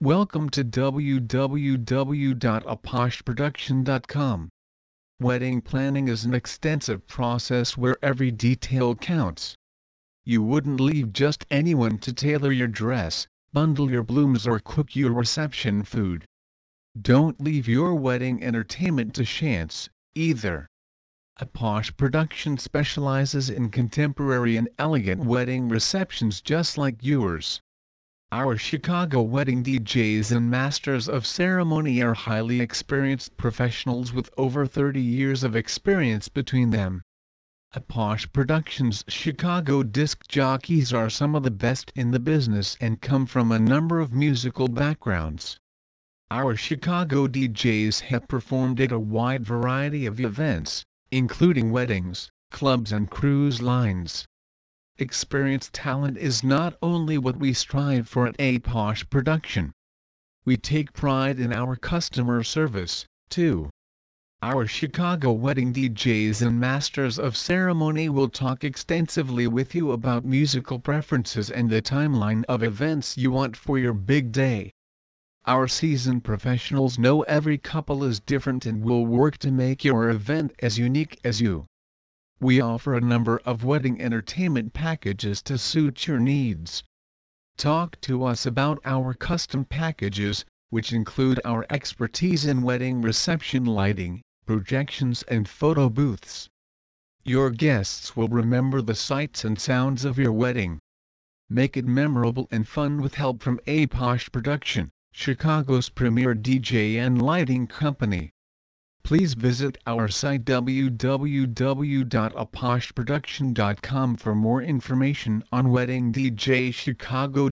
Welcome to www.aposhproduction.com. Wedding planning is an extensive process where every detail counts. You wouldn't leave just anyone to tailor your dress, bundle your blooms or cook your reception food. Don't leave your wedding entertainment to chance, either. A Posh Production specializes in contemporary and elegant wedding receptions just like yours. Our Chicago wedding DJs and masters of ceremony are highly experienced professionals with over 30 years of experience between them. At Posh Productions Chicago disc jockeys are some of the best in the business and come from a number of musical backgrounds. Our Chicago DJs have performed at a wide variety of events, including weddings, clubs and cruise lines. Experienced talent is not only what we strive for at A Posh Production. We take pride in our customer service, too. Our Chicago wedding DJs and masters of ceremony will talk extensively with you about musical preferences and the timeline of events you want for your big day. Our seasoned professionals know every couple is different and will work to make your event as unique as you. We offer a number of wedding entertainment packages to suit your needs. Talk to us about our custom packages, which include our expertise in wedding reception lighting, projections and photo booths. Your guests will remember the sights and sounds of your wedding. Make it memorable and fun with help from A Posh Production, Chicago's premier DJ and lighting company please visit our site www.aposhproduction.com for more information on Wedding DJ Chicago